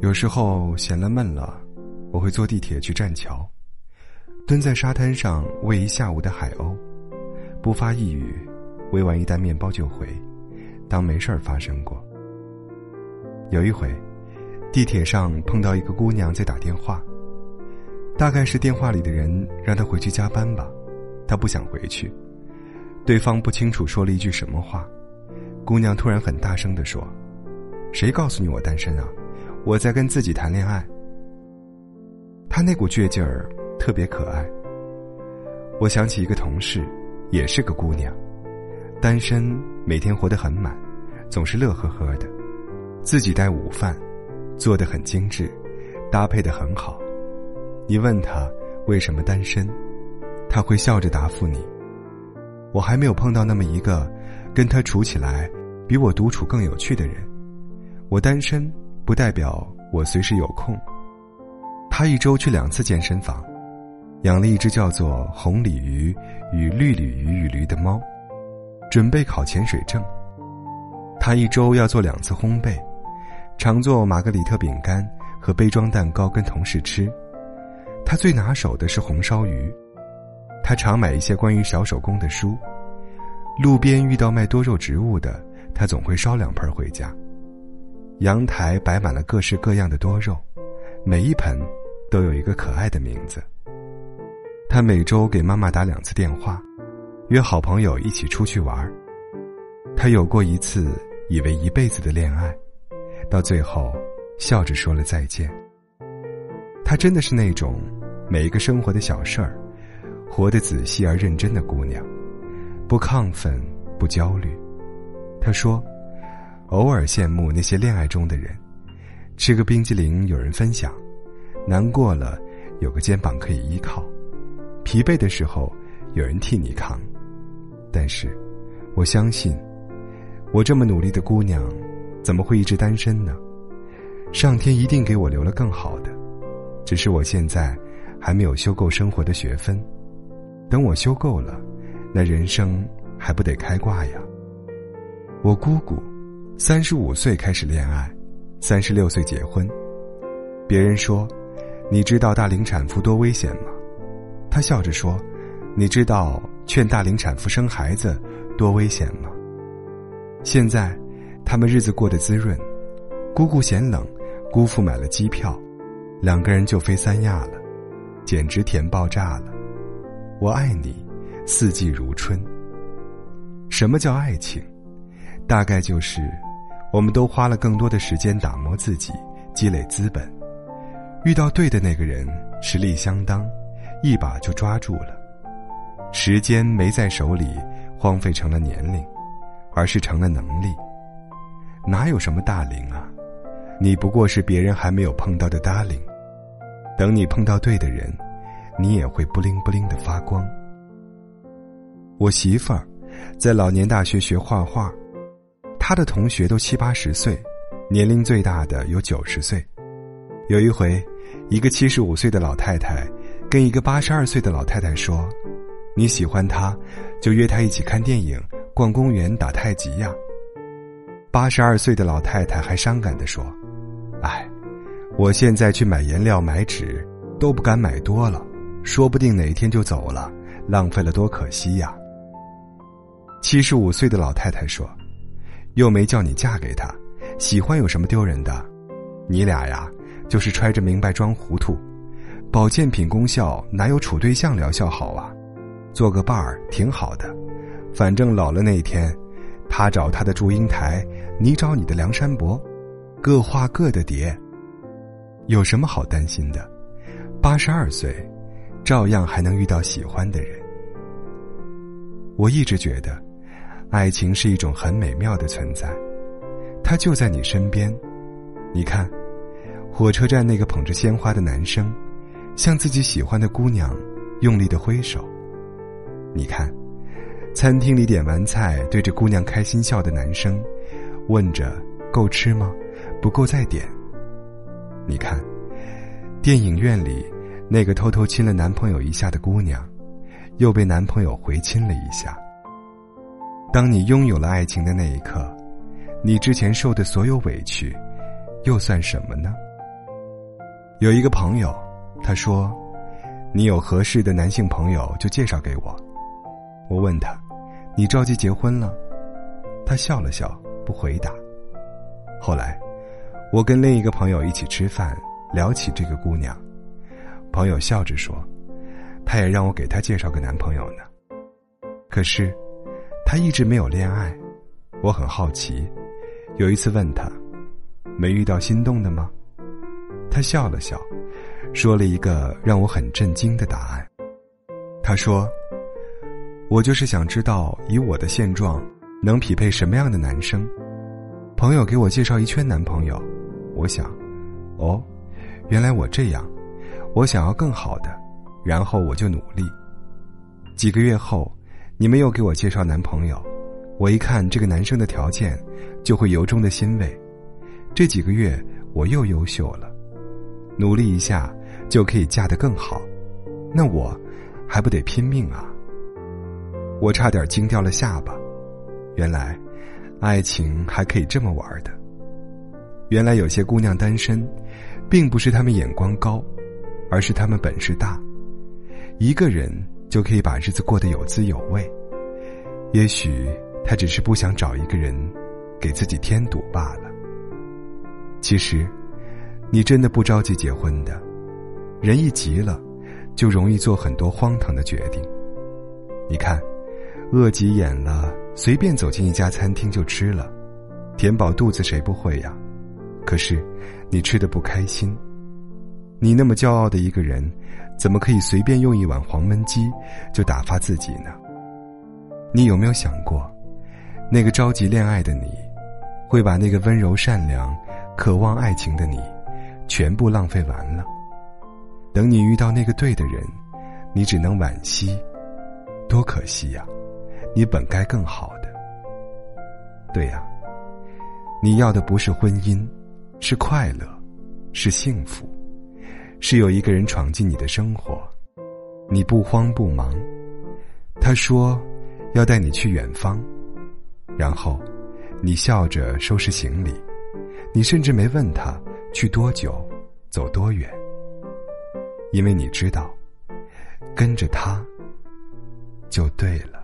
有时候闲了闷了，我会坐地铁去栈桥，蹲在沙滩上喂一下午的海鸥，不发一语，喂完一袋面包就回，当没事儿发生过。有一回，地铁上碰到一个姑娘在打电话，大概是电话里的人让她回去加班吧，她不想回去，对方不清楚说了一句什么话，姑娘突然很大声的说：“谁告诉你我单身啊？”我在跟自己谈恋爱，她那股倔劲儿特别可爱。我想起一个同事，也是个姑娘，单身，每天活得很满，总是乐呵呵的，自己带午饭，做的很精致，搭配的很好。你问她为什么单身，她会笑着答复你：“我还没有碰到那么一个，跟他处起来比我独处更有趣的人。我单身。”不代表我随时有空。他一周去两次健身房，养了一只叫做红鲤鱼与绿鲤鱼与驴的猫，准备考潜水证。他一周要做两次烘焙，常做玛格里特饼干和杯装蛋糕跟同事吃。他最拿手的是红烧鱼。他常买一些关于小手工的书。路边遇到卖多肉植物的，他总会烧两盆回家。阳台摆满了各式各样的多肉，每一盆都有一个可爱的名字。他每周给妈妈打两次电话，约好朋友一起出去玩。他有过一次以为一辈子的恋爱，到最后笑着说了再见。她真的是那种每一个生活的小事儿，活得仔细而认真的姑娘，不亢奋，不焦虑。他说。偶尔羡慕那些恋爱中的人，吃个冰激凌有人分享，难过了有个肩膀可以依靠，疲惫的时候有人替你扛。但是，我相信，我这么努力的姑娘，怎么会一直单身呢？上天一定给我留了更好的，只是我现在还没有修够生活的学分。等我修够了，那人生还不得开挂呀？我姑姑。三十五岁开始恋爱，三十六岁结婚。别人说：“你知道大龄产妇多危险吗？”他笑着说：“你知道劝大龄产妇生孩子多危险吗？”现在，他们日子过得滋润。姑姑嫌冷，姑父买了机票，两个人就飞三亚了，简直甜爆炸了。我爱你，四季如春。什么叫爱情？大概就是。我们都花了更多的时间打磨自己，积累资本，遇到对的那个人，实力相当，一把就抓住了。时间没在手里，荒废成了年龄，而是成了能力。哪有什么大龄啊？你不过是别人还没有碰到的 darling。等你碰到对的人，你也会不灵不灵的发光。我媳妇儿，在老年大学学画画。她的同学都七八十岁，年龄最大的有九十岁。有一回，一个七十五岁的老太太跟一个八十二岁的老太太说：“你喜欢他，就约他一起看电影、逛公园、打太极呀。”八十二岁的老太太还伤感的说：“哎，我现在去买颜料、买纸都不敢买多了，说不定哪一天就走了，浪费了多可惜呀。”七十五岁的老太太说。又没叫你嫁给他，喜欢有什么丢人的？你俩呀，就是揣着明白装糊涂。保健品功效哪有处对象疗效好啊？做个伴儿挺好的，反正老了那一天，他找他的祝英台，你找你的梁山伯，各画各的蝶。有什么好担心的？八十二岁，照样还能遇到喜欢的人。我一直觉得。爱情是一种很美妙的存在，它就在你身边。你看，火车站那个捧着鲜花的男生，向自己喜欢的姑娘用力的挥手。你看，餐厅里点完菜对着姑娘开心笑的男生，问着够吃吗？不够再点。你看，电影院里那个偷偷亲了男朋友一下的姑娘，又被男朋友回亲了一下。当你拥有了爱情的那一刻，你之前受的所有委屈，又算什么呢？有一个朋友，他说：“你有合适的男性朋友就介绍给我。”我问他：“你着急结婚了？”他笑了笑，不回答。后来，我跟另一个朋友一起吃饭，聊起这个姑娘，朋友笑着说：“他也让我给她介绍个男朋友呢。”可是，她一直没有恋爱。我很好奇，有一次问她：“没遇到心动的吗？”他笑了笑，说了一个让我很震惊的答案。他说：“我就是想知道，以我的现状，能匹配什么样的男生？”朋友给我介绍一圈男朋友，我想，哦，原来我这样，我想要更好的，然后我就努力。几个月后，你们又给我介绍男朋友，我一看这个男生的条件，就会由衷的欣慰。这几个月我又优秀了。努力一下就可以嫁得更好，那我还不得拼命啊！我差点惊掉了下巴。原来，爱情还可以这么玩的。原来有些姑娘单身，并不是她们眼光高，而是她们本事大，一个人就可以把日子过得有滋有味。也许他只是不想找一个人给自己添堵罢了。其实。你真的不着急结婚的，人一急了，就容易做很多荒唐的决定。你看，饿急眼了，随便走进一家餐厅就吃了，填饱肚子谁不会呀？可是，你吃的不开心。你那么骄傲的一个人，怎么可以随便用一碗黄焖鸡就打发自己呢？你有没有想过，那个着急恋爱的你，会把那个温柔善良、渴望爱情的你？全部浪费完了。等你遇到那个对的人，你只能惋惜，多可惜呀！你本该更好的。对呀，你要的不是婚姻，是快乐，是幸福，是有一个人闯进你的生活，你不慌不忙。他说要带你去远方，然后你笑着收拾行李，你甚至没问他。去多久，走多远？因为你知道，跟着他就对了。